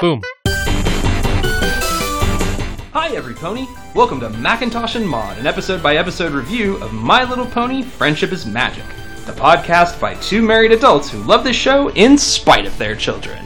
Boom. Hi, every pony. Welcome to Macintosh and Maud, an episode by episode review of My Little Pony Friendship is Magic, the podcast by two married adults who love this show in spite of their children.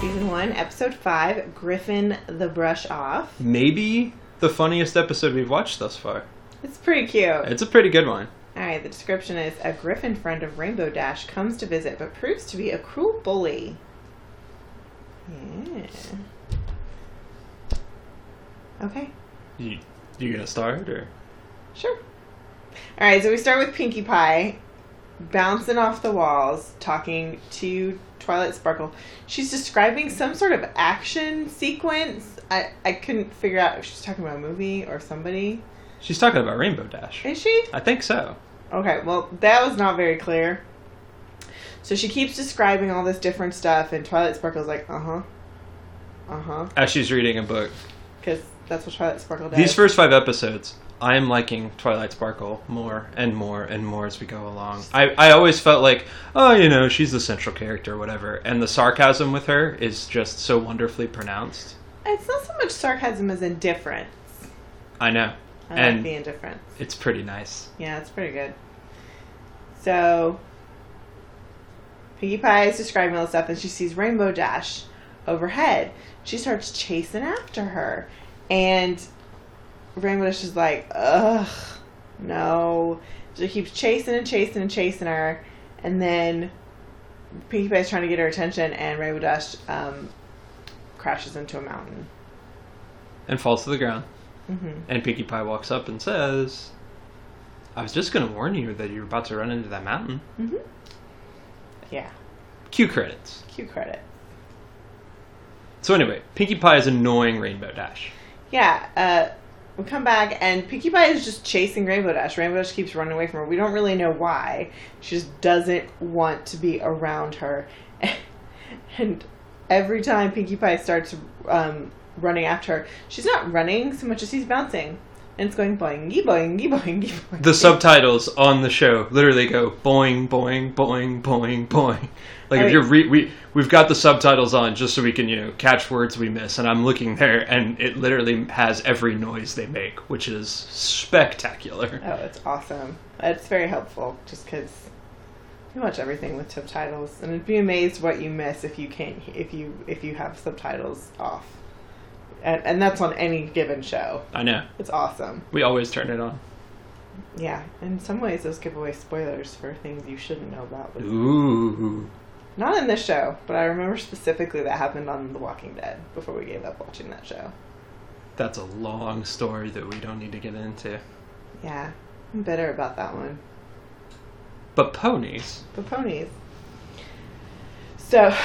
Season 1, Episode 5 Griffon the Brush Off. Maybe the funniest episode we've watched thus far. It's pretty cute. It's a pretty good one. Alright, the description is A Griffin friend of Rainbow Dash comes to visit but proves to be a cruel bully. Yeah. Okay, You, you gonna start or? sure. Alright, so we start with Pinkie Pie bouncing off the walls, talking to Twilight Sparkle. She's describing some sort of action sequence. I, I couldn't figure out if she's talking about a movie or somebody. She's talking about Rainbow Dash. Is she? I think so. Okay, well, that was not very clear. So she keeps describing all this different stuff, and Twilight Sparkle's like, uh huh. Uh huh. As she's reading a book. Because that's what Twilight Sparkle does. These first five episodes, I am liking Twilight Sparkle more and more and more as we go along. I, I always felt like, oh, you know, she's the central character or whatever. And the sarcasm with her is just so wonderfully pronounced. It's not so much sarcasm as indifference. I know. I And- like the indifference. It's pretty nice. Yeah, it's pretty good. So, Pinkie Pie is describing all this stuff, and she sees Rainbow Dash overhead. She starts chasing after her, and Rainbow Dash is like, ugh, no. So he keeps chasing and chasing and chasing her, and then Pinkie Pie is trying to get her attention, and Rainbow Dash um, crashes into a mountain. And falls to the ground. Hmm And Pinkie Pie walks up and says, I was just going to warn you that you're about to run into that mountain. hmm Yeah, Cue credits. cue credit. So, anyway, Pinkie Pie is annoying Rainbow Dash. Yeah, uh, we come back and Pinkie Pie is just chasing Rainbow Dash. Rainbow Dash keeps running away from her. We don't really know why. She just doesn't want to be around her. and every time Pinkie Pie starts um, running after her, she's not running so much as she's bouncing. And it's going boingy, boingy, boingy, boingy. The subtitles on the show literally go boing, boing, boing, boing, boing. Like I if you're re- we we've got the subtitles on just so we can you know catch words we miss, and I'm looking there, and it literally has every noise they make, which is spectacular. Oh, it's awesome. It's very helpful just because you watch everything with subtitles, and I'd be amazed what you miss if you can't if you if you have subtitles off. And, and that's on any given show. I know It's awesome. we always turn it on. Yeah, in some ways, those give away spoilers for things you shouldn't know about. But Ooh, not in this show, but I remember specifically that happened on The Walking Dead before we gave up watching that show. that's a long story that we don't need to get into. Yeah, I'm bitter about that one. But ponies, the ponies. So,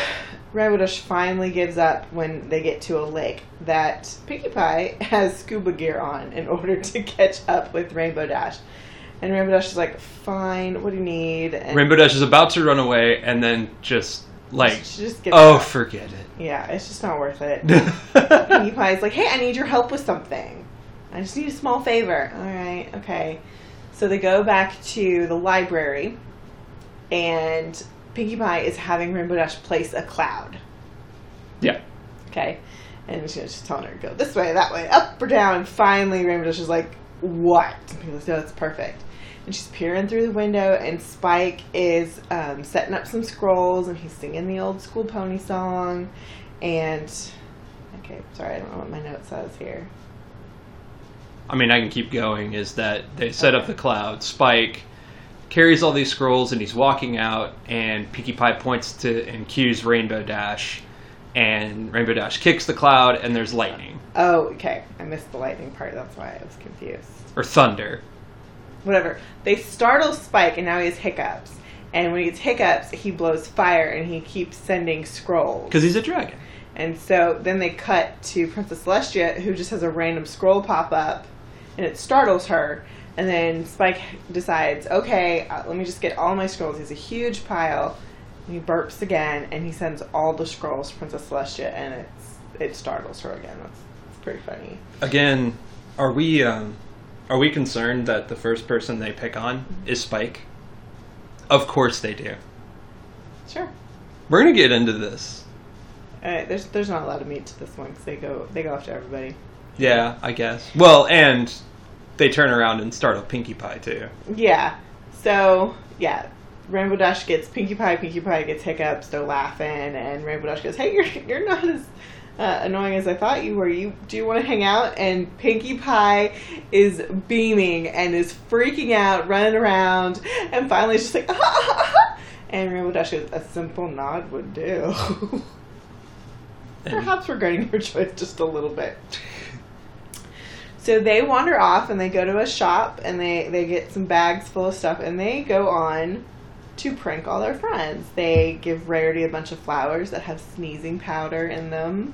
Rainbow Dash finally gives up when they get to a lake that Pinkie Pie has scuba gear on in order to catch up with Rainbow Dash. And Rainbow Dash is like, fine, what do you need? And Rainbow Dash is about to run away, and then just like, she just gives oh, up. forget it. Yeah, it's just not worth it. it. Pie is like, hey, I need your help with something. I just need a small favor. All right, okay. So they go back to the library, and Pinkie Pie is having Rainbow Dash place a cloud. yeah. Okay. And she's just telling her to go this way, that way, up or down. And finally, Rainbow Dash is like, what? And people say, no, it's perfect. And she's peering through the window, and Spike is um, setting up some scrolls, and he's singing the old school pony song. And, okay, sorry, I don't know what my note says here. I mean, I can keep going. Is that they set up the cloud? Spike carries all these scrolls and he's walking out, and Pinkie Pie points to and cues Rainbow Dash, and Rainbow Dash kicks the cloud, and there's lightning Oh, okay. I missed the lightning part. That's why I was confused. or thunder. Whatever. They startle Spike, and now he has hiccups. And when he gets hiccups, he blows fire, and he keeps sending scrolls. Because he's a dragon. And so then they cut to Princess Celestia, who just has a random scroll pop up, and it startles her. And then Spike decides, okay, uh, let me just get all my scrolls. He has a huge pile. And he burps again, and he sends all the scrolls to Princess Celestia, and it's it startles her again. That's, that's pretty funny. Again, are we um, are we concerned that the first person they pick on is Spike? Of course they do. Sure. We're gonna get into this. All right, there's there's not a lot of meat to this one because they go they go after everybody. Yeah, I guess. Well, and they turn around and startle Pinkie Pie too. Yeah. So yeah, Rainbow Dash gets Pinkie Pie. Pinkie Pie gets hiccups. They're laughing, and Rainbow Dash goes, "Hey, you're you're not as uh, annoying as I thought you were. You do you want to hang out?" And Pinkie Pie is beaming and is freaking out, running around, and finally she's like, and Rainbow Dash goes, "A simple nod would do." Perhaps regretting her choice just a little bit. So they wander off and they go to a shop and they, they get some bags full of stuff and they go on to prank all their friends. They give Rarity a bunch of flowers that have sneezing powder in them.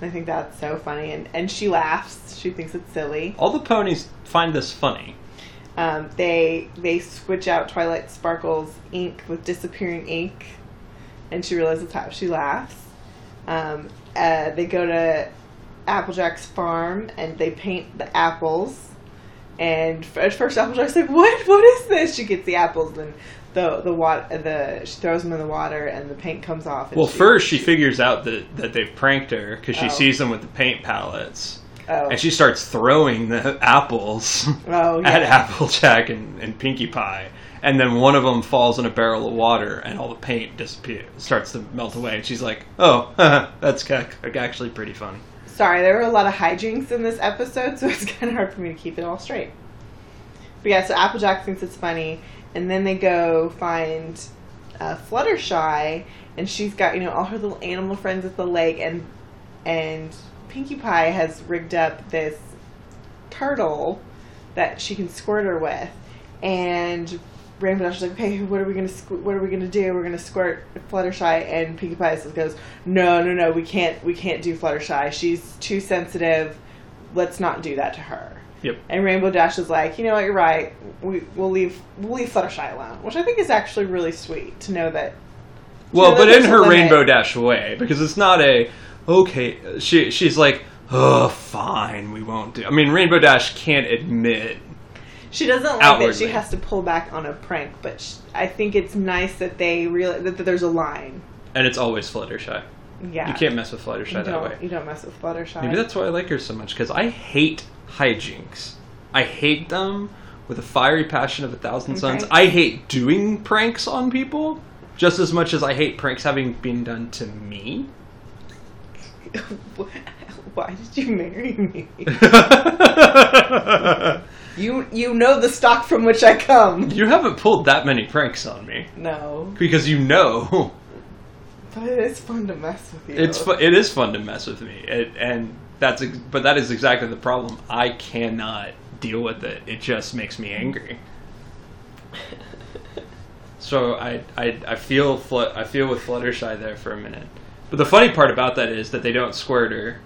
I think that's so funny and, and she laughs. She thinks it's silly. All the ponies find this funny. Um, they they switch out Twilight Sparkle's ink with disappearing ink, and she realizes how she laughs. Um, uh, they go to Applejack's farm and they paint the apples. And at first, Applejack's like, "What? What is this?" She gets the apples and the the water the she throws them in the water and the paint comes off. And Well, first she figures out that, that they've pranked her because she Oh. sees them with the paint palettes. oh And she starts throwing the apples oh at Applejack and, and Pinkie Pie. And then one of them falls in a barrel of water and all the paint disappears, starts to melt away. And she's like, oh, that's actually pretty funny. Sorry, there were a lot of hijinks in this episode, so it's kind of hard for me to keep it all straight. But yeah, so Applejack thinks it's funny, and then they go find uh, Fluttershy, and she's got you know all her little animal friends at the lake, and and Pinkie Pie has rigged up this turtle that she can squirt her with, and Rainbow Dash is like, "Okay, what are we gonna squ- what are we gonna do? We're gonna squirt Fluttershy." And Pinkie Pie says- goes, "No, no, no, we can't we can't do Fluttershy. She's too sensitive. Let's not do that to her." Yep. And Rainbow Dash is like, "You know what? You're right. We we'll leave we'll leave Fluttershy alone," which I think is actually really sweet to know that. Well, know but that in her. Rainbow Dash way, because it's not a okay. She she's like, oh, fine, we won't do. I mean, Rainbow Dash can't admit. She doesn't like that she has to pull back on a prank, but sh- I think it's nice that they realize that, that there's a line. And it's always Fluttershy. Yeah, You can't mess with Fluttershy that way. you don't mess with Fluttershy. Maybe that's why I like her so much because I hate hijinks. I hate them with a fiery passion of a thousand suns. I hate doing pranks on people just as much as I hate pranks having been done to me. Why did you marry me? You you know the stock from which I come. you haven't pulled that many pranks on me No, because you know but it is fun to mess with you. it's fu- it is fun to mess with me, it, and that's ex- but that is exactly the problem. I cannot deal with it. It just makes me angry. So I, I, I feel fl- I feel with Fluttershy there for a minute. But the funny part about that is that they don't squirt her.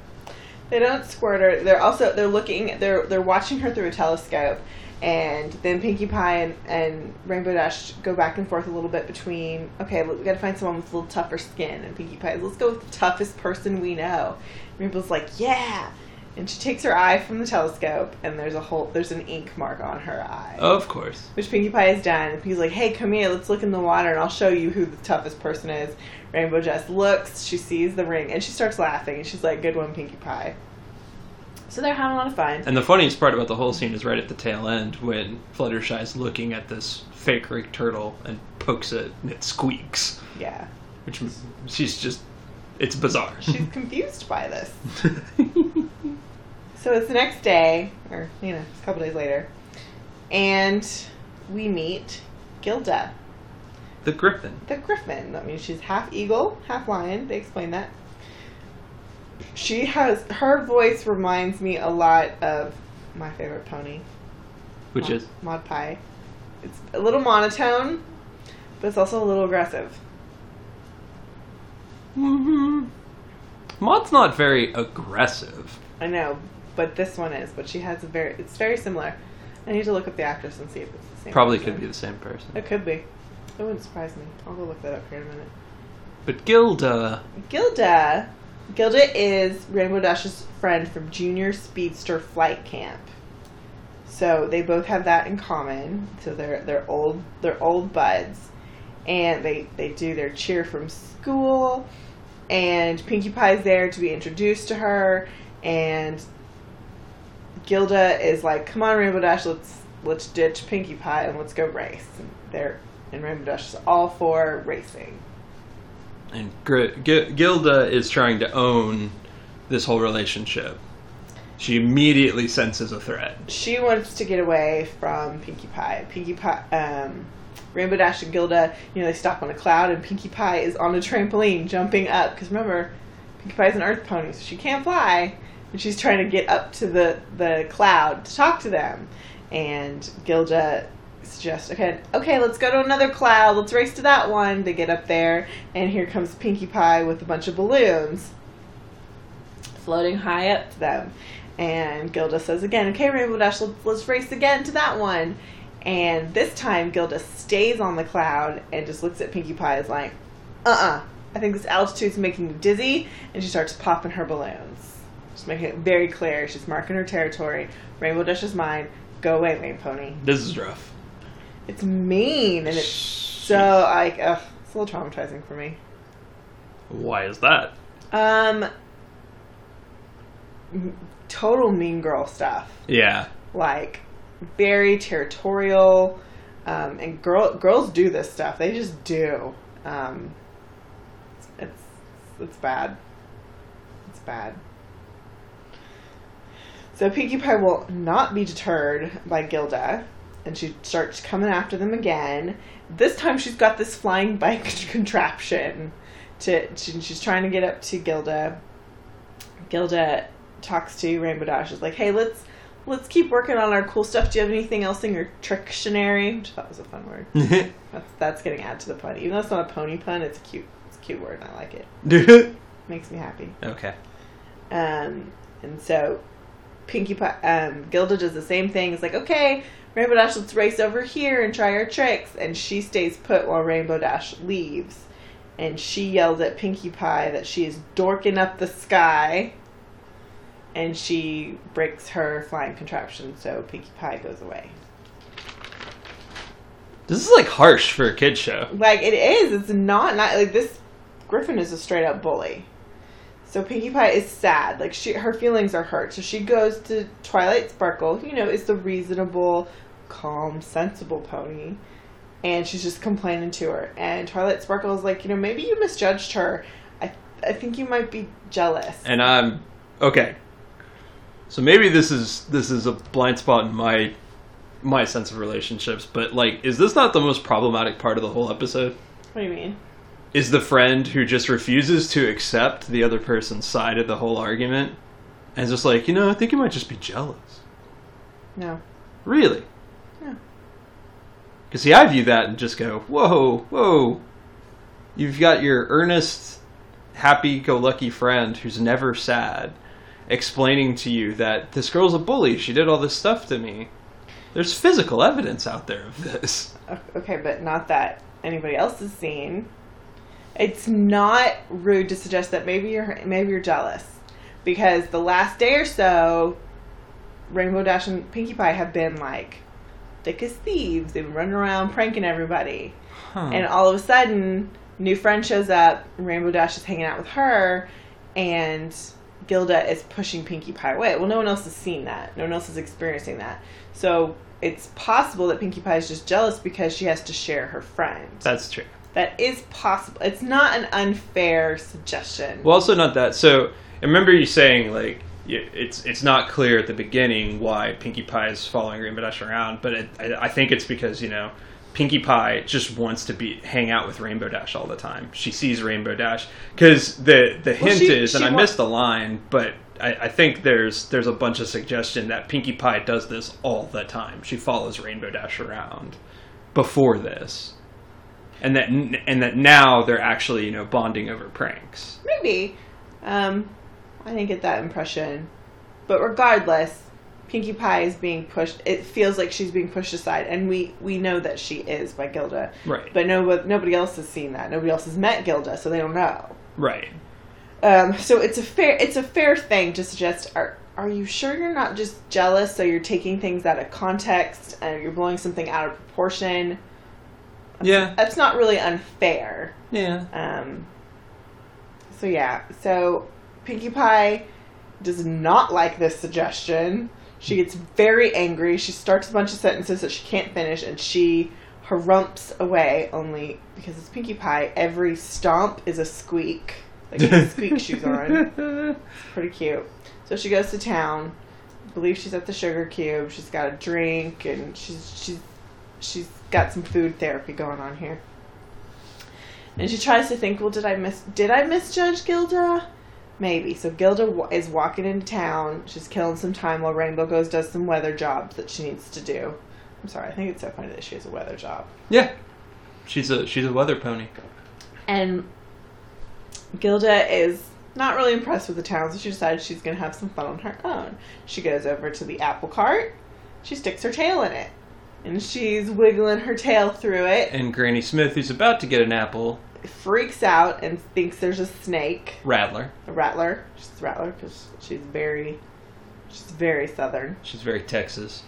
They don't squirt her. They're also they're looking they're they're watching her through a telescope, and then Pinkie Pie and, and Rainbow Dash go back and forth a little bit between. Okay, we got to find someone with a little tougher skin. And Pinkie Pie, let's go with the toughest person we know. Rainbow's like, yeah, and she takes her eye from the telescope, and there's a whole there's an ink mark on her eye. Of course. Which Pinkie Pie has done. And Pinkie's like, hey, come here, let's look in the water and I'll show you who the toughest person is. Rainbow just looks, she sees the ring, and she starts laughing, and she's like, good one, Pinkie Pie. So they're having a lot of fun. And the funniest part about the whole scene is right at the tail end when Fluttershy's looking at this fake rig turtle and pokes it and it squeaks. Yeah. Which she's just it's bizarre. She's confused by this. So it's the next day, or, you know, it's a couple days later, and we meet Gilda, the Griffin. the griffin. That means she's half eagle, half lion. They explain that. She has her voice reminds me a lot of my favorite pony, Which Maud, is Maud Pie. It's a little monotone, but it's also a little aggressive. Mm hmm Maud's not very aggressive. I know, but this one is. But she has a very. It's very similar. I need to look up the actress and see if it's the same. Probably person. could be the same person. It could be. It wouldn't surprise me. I'll go look that up here in a minute. But Gilda Gilda. Gilda is Rainbow Dash's friend from Junior Speedster Flight Camp. So they both have that in common. So they're they're old they're old buds, and they they do their cheer from school, and Pinkie Pie's there to be introduced to her, and Gilda is like, "Come on, Rainbow Dash, let's let's ditch Pinkie Pie and let's go race." And they're and Rainbow Dash is all for racing. And Gr- G- Gilda is trying to own this whole relationship. She immediately senses a threat. She wants to get away from Pinkie Pie. Pinkie Pie, um, Rainbow Dash and Gilda, you know, they stop on a cloud, and Pinkie Pie is on a trampoline jumping up. Because remember, Pinkie Pie is an earth pony, so she can't fly. And she's trying to get up to the, the cloud to talk to them. And Gilda suggests, okay, okay, let's go to another cloud. Let's race to that one. They get up there, and here comes Pinkie Pie with a bunch of balloons floating high up to them. And Gilda says again, okay, Rainbow Dash, let's, let's race again to that one. And this time, Gilda stays on the cloud and just looks at Pinkie Pie as like, uh uh I think this altitude's making me dizzy. And she starts popping her balloons. Just making it very clear. She's marking her territory. Rainbow Dash is mine. Go away, Rain Pony. This is rough. It's mean and it's so like, ugh, it's a little traumatizing for me. Why is that? Um, total mean girl stuff. Yeah. like very territorial um, and girl girls do this stuff they just do um, it's it's bad it's bad so Pinkie Pie will not be deterred by Gilda and she starts coming after them again this time she's got this flying bike contraption to she, she's trying to get up to Gilda Gilda talks to Rainbow Dash is like hey let's let's keep working on our cool stuff. Do you have anything else in your trictionary? Which I thought was a fun word. That's that's getting added to the pun. Even though it's not a pony pun, it's a cute. It's a cute word, and I like it. Makes me happy. okay. Um, and so Pinkie Pie, um, Gilda does the same thing. It's like, okay, Rainbow Dash, let's race over here and try our tricks. And she stays put while Rainbow Dash leaves. And she yells at Pinkie Pie that she is dorking up the sky. And she breaks her flying contraption, so Pinkie Pie goes away. This is like harsh for a kid show. Like it is. It's not not like this. Griffin is a straight up bully. So Pinkie Pie is sad. Like she, her feelings are hurt. So she goes to Twilight Sparkle. You know, is the reasonable, calm, sensible pony, and she's just complaining to her. And Twilight Sparkle is like, you know, maybe you misjudged her. I, I think you might be jealous. And I'm okay. So maybe this is this is a blind spot in my my sense of relationships, but like is this not the most problematic part of the whole episode? What do you mean? Is the friend who just refuses to accept the other person's side of the whole argument and is just like, you know, I think you might just be jealous. No. Really? Yeah. Because see, I view that and just go, whoa, whoa. You've got your earnest, happy-go-lucky friend who's never sad, explaining to you that this girl's a bully. She did all this stuff to me. There's physical evidence out there of this. Okay, but not that anybody else has seen. It's not rude to suggest that maybe you're maybe you're jealous because the last day or so, Rainbow Dash and Pinkie Pie have been like thick as thieves. They've been running around pranking everybody, Huh. and all of a sudden, new friend shows up. Rainbow Dash is hanging out with her, and Gilda is pushing Pinkie Pie away. Well, no one else has seen that. No one else is experiencing that. So it's possible that Pinkie Pie is just jealous because she has to share her friend. That's true. That is possible. It's not an unfair suggestion. Well, also not that. So I remember you saying like it's it's not clear at the beginning why Pinkie Pie is following Rainbow Dash around, but it, I, I think it's because you know Pinkie Pie just wants to be hang out with Rainbow Dash all the time. She sees Rainbow Dash because the the Well, hint she- is, and she I missed the line, but. I, I think there's there's a bunch of suggestion that Pinkie Pie does this all the time. She follows Rainbow Dash around before this, and that and that now they're actually you know bonding over pranks. Maybe. Um, I didn't get that impression. But regardless, Pinkie Pie is being pushed. It feels like she's being pushed aside, and we we know that she is by Gilda. Right. But no, nobody else has seen that. Nobody else has met Gilda, so they don't know. Right. Um, so it's a fair it's a fair thing to suggest our are you sure you're not just jealous? So you're taking things out of context and you're blowing something out of proportion. Yeah. That's not really unfair. Yeah. Um, so yeah, so Pinkie Pie does not like this suggestion. She gets very angry. She starts a bunch of sentences that she can't finish, and she harumps away. Only because it's Pinkie Pie, every stomp is a squeak, like squeak shoes on. Pretty cute. So she goes to town. I believe she's at the Sugar Cube. She's got a drink, and she's she's she's got some food therapy going on here. And she tries to think, well, did I miss? Did I misjudge Gilda? Maybe. So Gilda is walking into town. She's killing some time while Rainbow goes does some weather jobs that she needs to do. I'm sorry. I think it's so funny that she has a weather job. Yeah. She's a she's a weather pony. And Gilda is not really impressed with the town, so she decides she's going to have some fun on her own. She goes over to the apple cart. She sticks her tail in it. And she's wiggling her tail through it. And Granny Smith, who's about to get an apple, freaks out and thinks there's a snake, Rattler. a rattler. She's a rattler because she's very, she's very southern. She's very Texas.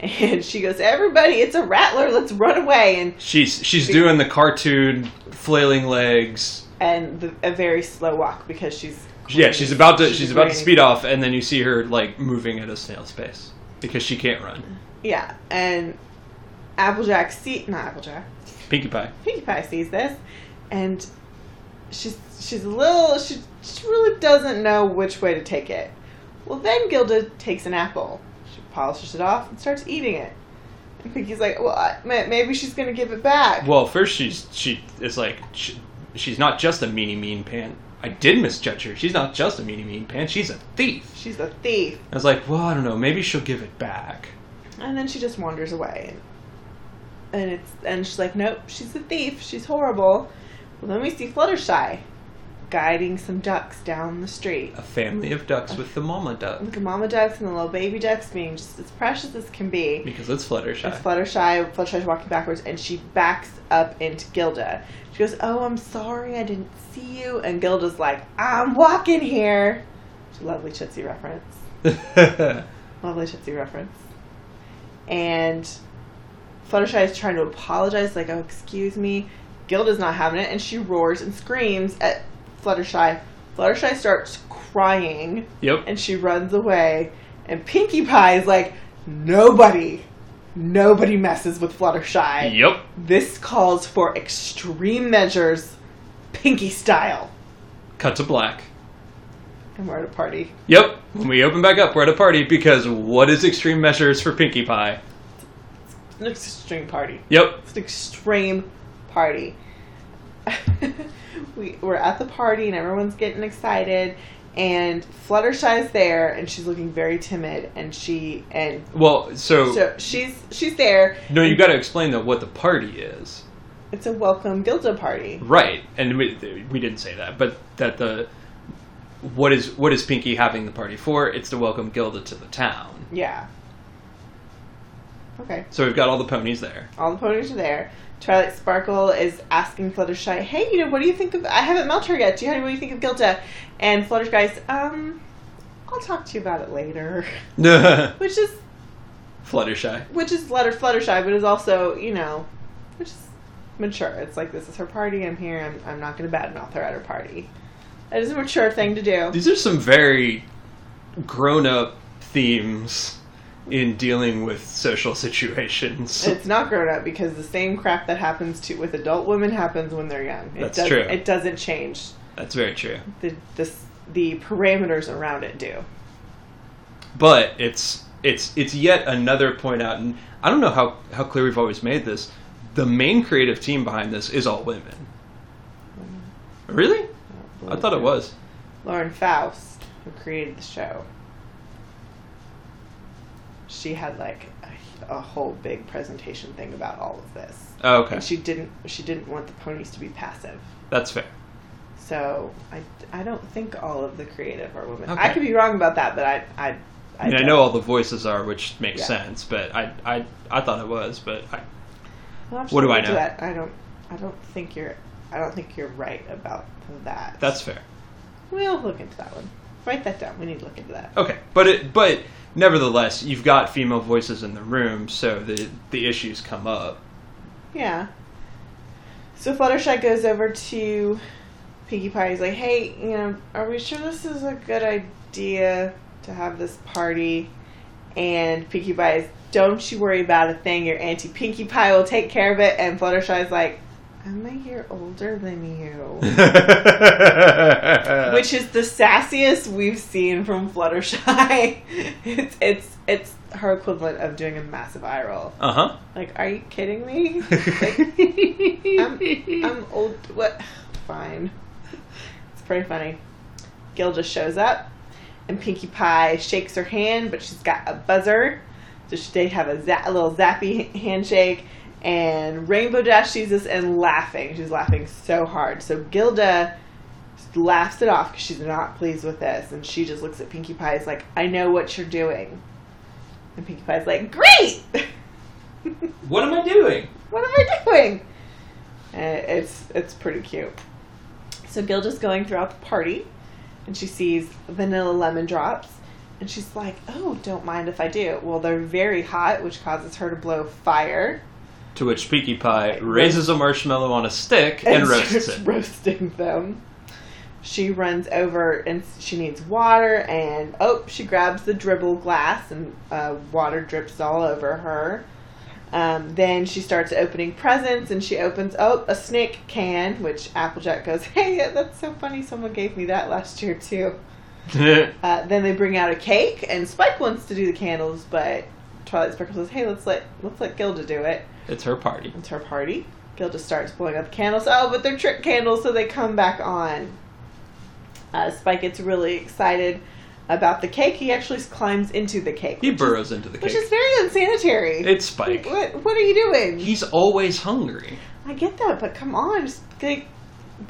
And she goes, "Everybody, it's a rattler! Let's run away!" And She's she's doing the cartoon flailing legs. and the, a very slow walk because she's Yeah, she's about to she's, about to speed off, and then you see her like moving at a snail's pace because she can't run. Yeah, and Applejack see not Applejack, Pinkie Pie. Pinkie Pie sees this, and she's she's a little she she really doesn't know which way to take it. Well, then Gilda takes an apple, she polishes it off and starts eating it. And Pinkie's like, well, I, maybe she's gonna give it back. Well, first she's she is like she, she's not just a meanie mean pan. I did misjudge her. She's not just a meanie mean pan. She's a thief. She's a thief. I was like, well, I don't know. Maybe she'll give it back. And then she just wanders away. And it's and she's like, nope, she's a thief. She's horrible. Well, then we see Fluttershy guiding some ducks down the street. A family of ducks with the mama duck The mama ducks and the little baby ducks being just as precious as can be. because it's Fluttershy. It's Fluttershy. Fluttershy's walking backwards, and she backs up into Gilda. She goes, "Oh, I'm sorry, I didn't see you." And Gilda's like, "I'm walking here." It's a lovely Tootsie reference. Lovely Tootsie reference. And Fluttershy is trying to apologize, like, "Oh, excuse me." Gilda's not having it, and she roars and screams at Fluttershy. Fluttershy starts crying yep. and she runs away. And Pinkie Pie is like, nobody, nobody messes with Fluttershy. Yep. This calls for extreme measures, Pinkie style. Cut to black. And we're at a party. Yep. When we open back up, we're at a party because what is extreme measures for Pinkie Pie? It's an extreme party. Yep. It's an extreme party. we, we're at the party and everyone's getting excited. And Fluttershy's there and she's looking very timid. And she, and Well, so, so she's, she's there. no, you got to explain though what the party is, It's a welcome Gilda party. right? And we, we didn't say that, but that the what is what is Pinkie having the party for? It's to welcome Gilda to the town. Yeah. Okay. So we've got all the ponies there. All the ponies are there. Twilight Sparkle is asking Fluttershy, "Hey, you know, what do you think of? I haven't met her yet. Do you? What do you think of Gilda?" And Fluttershy's, "Um, I'll talk to you about it later." Which is Fluttershy. which is Flutter Fluttershy, but is also you know, which is mature. It's like this is her party. I'm here. I'm I'm not going to badmouth her at her party. That is a mature thing to do. These are some very grown up themes in dealing with social situations. It's not grown up because the same crap that happens to with adult women happens when they're young. It That's doesn't, true. It doesn't change. That's very true. The the the parameters around it do. But it's it's it's yet another point out, and I don't know how how clear we've always made this. The main creative team behind this is all women. Really? I thought it was. Lauren Faust, who created the show. She had like a, a whole big presentation thing about all of this. Oh, okay, And she didn't she didn't want the ponies to be passive. that's fair. So I, I don't think all of the creative are women. Okay. I could be wrong about that, but I I I, mean, I know all the voices are, which makes Yeah. sense, but I, I I thought it was, but I, to What do I know? That. I don't I don't think you're I don't think you're right about that. that's fair. we'll look into that one. Write that down. We need to look into that. Okay, but it but nevertheless, you've got female voices in the room, so the the issues come up. Yeah. So Fluttershy goes over to Pinkie Pie. He's like, "Hey, you know, are we sure this is a good idea to have this party?" And Pinkie Pie is, "Don't you worry about a thing. Your auntie Pinkie Pie will take care of it." And Fluttershy's like, "I'm a year older than you," which is the sassiest we've seen from Fluttershy. it's it's it's her equivalent of doing a massive eye roll. uh huh. Like, are you kidding me? Like, I'm, I'm old. What? Fine. It's pretty funny. Gil just shows up, and Pinkie Pie shakes her hand, but she's got a buzzer. So she, they have a, za- a little zappy handshake, and Rainbow Dash sees this and laughing. She's laughing so hard. So Gilda laughs it off because she's not pleased with this, and she just looks at Pinkie Pie. Is like, I know what you're doing. And Pinkie Pie's like, great. what am I doing? what am I doing? And it's it's pretty cute. So Gilda's going throughout the party, and she sees vanilla lemon drops, and she's like, "Oh, don't mind if I do." Well, they're very hot, which causes her to blow fire To which Pinkie Pie raises a marshmallow on a stick and, roasts starts it. roasting them. She runs over and she needs water, and oh, she grabs the dribble glass, and uh, water drips all over her. Um, then she starts opening presents, and she opens oh a snake can, which Applejack goes, "Hey, that's so funny! Someone gave me that last year too." Uh, then they bring out a cake, and Spike wants to do the candles, but Twilight Sparkle says, "Hey, let's let let's let Gilda do it." It's her party. It's her party. Gil just starts blowing up candles. Oh, but they're trick candles, so they come back on. Uh, Spike gets really excited about the cake. He actually climbs into the cake. He burrows into the cake, which is very unsanitary. It's Spike. What, what are you doing? He's always hungry. I get that, but come on. Just, like,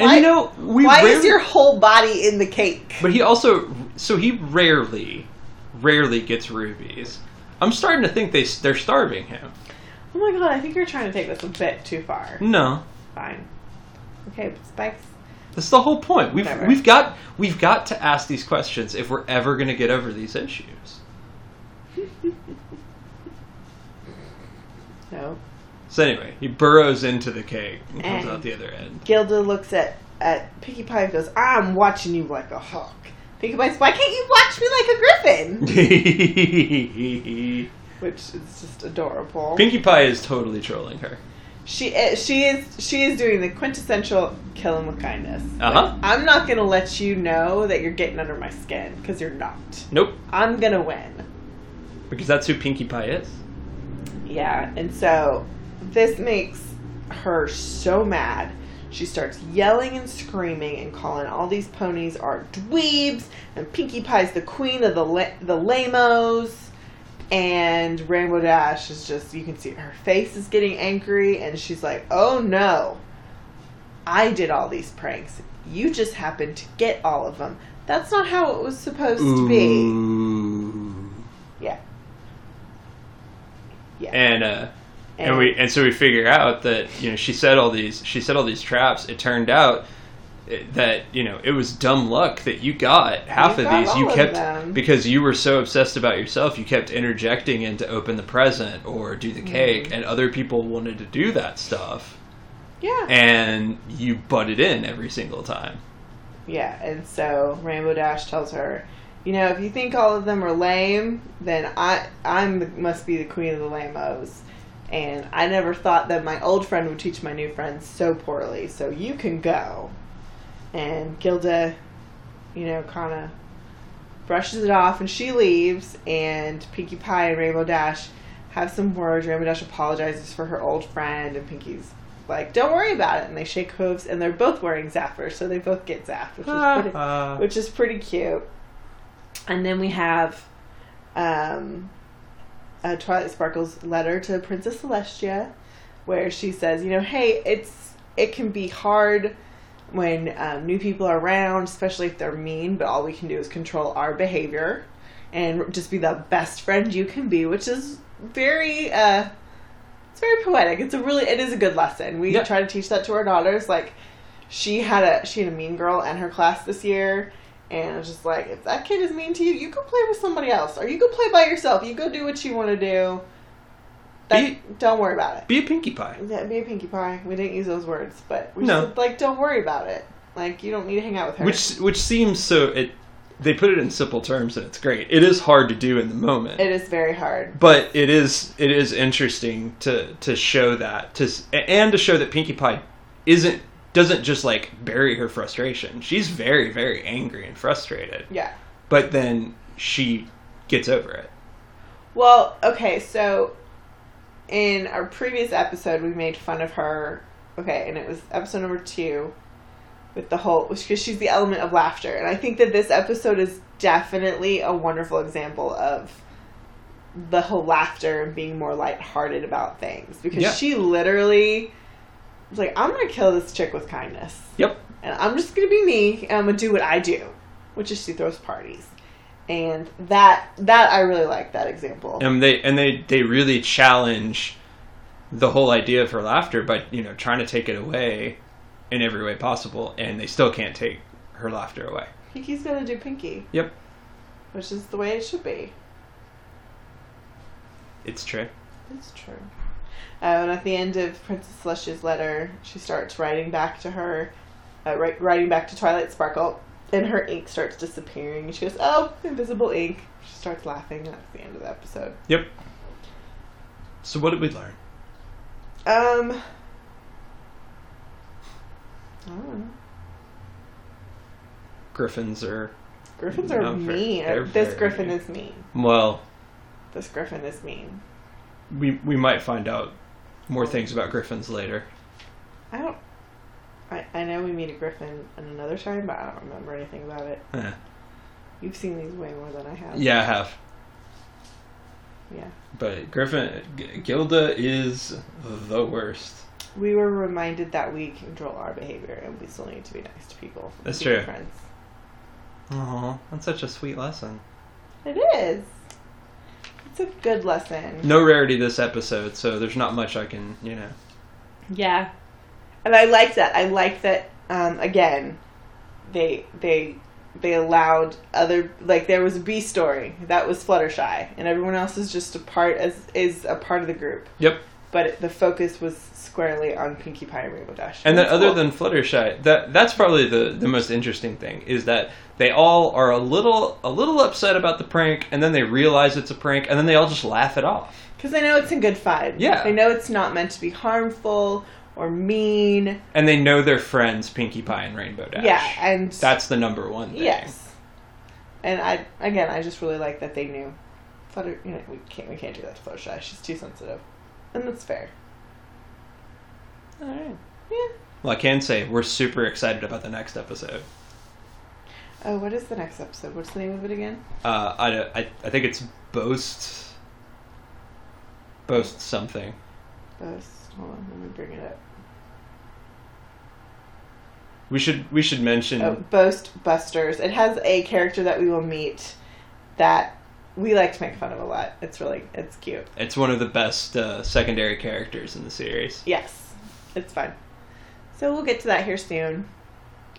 And you know, we why rarely- is your whole body in the cake? But he also, so he rarely, rarely gets rubies. I'm starting to think they they're starving him. Oh my god, I think you're trying to take this a bit too far. No, Fine. Okay, but Spike's. that's the whole point. We've we've got we've got to ask these questions if we're ever going to get over these issues. No. So anyway, he burrows into the cake and comes out the other end. Gilda looks at, at Pinkie Pie and goes, I'm watching you like a hawk. Pinkie Pie's, why can't you watch me like a griffin? Which is just adorable. Pinkie Pie is totally trolling her. She is, she is she is doing the quintessential kill him with kindness. Uh-huh. I'm not gonna let you know that you're getting under my skin because you're not. Nope, I'm gonna win. because that's who Pinkie Pie is. Yeah, and so this makes her so mad. She starts yelling and screaming and calling all these ponies are dweebs, and Pinkie Pie's the queen of the la- the lamos. And Rainbow Dash is just, you can see her face is getting angry, and she's like, oh no, I did all these pranks. You just happened to get all of them. That's not how it was supposed to be. Yeah. Yeah. and uh, and we and so we figure out that you know she set all these she set all these traps. It turned out that you know it was dumb luck that you got half You of got these. You kept them. because you were so obsessed about yourself. You kept interjecting in to open the present or do the cake, Mm-hmm. and other people wanted to do that stuff, yeah. and you butted in every single time. Yeah, and so Rainbow Dash tells her, you know, if you think all of them are lame, then I I'm must be the queen of the lamos. And I never thought that my old friend would teach my new friend so poorly. So you can go. And Gilda, you know, kind of brushes it off and she leaves. And Pinkie Pie and Rainbow Dash have some words. Rainbow Dash apologizes for her old friend, and Pinkie's like, "Don't worry about it." And they shake hooves, and they're both wearing Zappers, so they both get zapped, which is pretty, which is pretty cute. And then we have um, uh, Twilight Sparkle's letter to Princess Celestia, where she says, you know, hey, it's it can be hard when um, new people are around, especially if they're mean. But all we can do is control our behavior and just be the best friend you can be, which is very. Uh, it's very poetic. It's a really, it is a good lesson. We Yeah. try to teach that to our daughters. Like, she had a she had a mean girl in her class this year, And it's just like, if that kid is mean to you, you go play with somebody else, or you go play by yourself. You go do what you want to do. That, Be- don't worry about it. Be a Pinkie Pie. Yeah, be a Pinkie Pie. We didn't use those words, but we No. just like, don't worry about it. Like, you don't need to hang out with her. Which which seems so it they put it in simple terms and it's great. It is hard to do in the moment. it is very hard. but it is it is interesting to to show that to and to show that Pinkie Pie isn't doesn't just like bury her frustration. She's very very angry and frustrated. Yeah. But then she gets over it. Well, okay, so in our previous episode, we made fun of her. Okay, and it was episode number two with the whole, because she's the element of laughter. And I think that this episode is definitely a wonderful example of the whole laughter and being more lighthearted about things. Because Yeah. she literally was like, I'm going to kill this chick with kindness. Yep. And I'm just going to be me and I'm going to do what I do, which is she throws parties. And that that I really like that example. And they and they they really challenge the whole idea of her laughter by you know trying to take it away in every way possible and they still can't take her laughter away. Pinkie's gonna do Pinkie, Yep. which is the way it should be. It's true. It's true. Uh, and at the end of Princess Celestia's letter, she starts writing back to her, uh, writing back to Twilight Sparkle, and her ink starts disappearing. And she goes, "Oh, invisible ink." She starts laughing. And that's the end of the episode. Yep. So what did we learn? Um, I don't know. Griffins are Griffins are No, they're- mean. they're this Griffin mean. is mean. well. This Griffin is mean. We we might find out more things about griffins later. I don't. I, I know we meet a Griffin in another time, but I don't remember anything about it. Eh. You've seen these way more than I have. Yeah, I have. Yeah. But Griffin G- Gilda is the worst. We were reminded that we control our behavior and we still need to be nice to people. That's be true. Friends. Oh, that's such a sweet lesson. It is. It's a good lesson. No rarity this episode, so there's not much I can, you know. Yeah. And I like that. I like that. Um, again, they they they allowed other like there was a B story that was Fluttershy, and everyone else is just a part as is a part of the group. Yep. But the focus was squarely on Pinkie Pie and Rainbow Dash. And then other cool. than Fluttershy, that that's probably the, the most interesting thing is that they all are a little a little upset about the prank, and then they realize it's a prank, and then they all just laugh it off. Because they know it's in good fun. Yeah. They know it's not meant to be harmful or mean. And they know their friends Pinkie Pie and Rainbow Dash. Yeah, and that's the number one thing. yes. And I again, I just really like that they knew. Flutter, you know, we can't we can't do that to Fluttershy. She's too sensitive, and that's fair. All right. Yeah. Well, I can say we're super excited about the next episode. Oh, what is the next episode? What's the name of it again? Uh, I, I I think it's boast. Boast something. Boast. Hold on, let me bring it up. We should we should mention. Oh, Boast Busters. It has a character that we will meet that we like to make fun of a lot. It's really it's cute. It's one of the best uh, secondary characters in the series. Yes, it's fun. So we'll get to that here soon.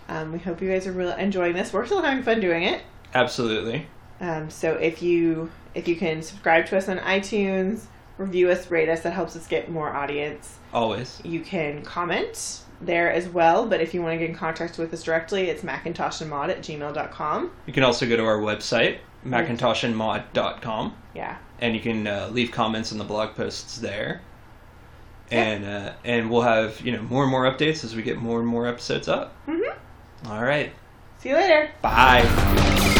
Um, we hope you guys are really enjoying this. We're still having fun doing it. Absolutely. Um, so if you if you can subscribe to us on iTunes, review us, rate us, that helps us get more audience. Always. You can comment there as well, but if you want to get in contact with us directly, it's macintoshandmod at gmail.com. You can also go to our website, macintoshandmod.com, Yeah. and you can uh, leave comments in the blog posts there. And uh, and we'll have you know more and more updates as we get more and more episodes up. Mm-hmm. All right. See you later. Bye.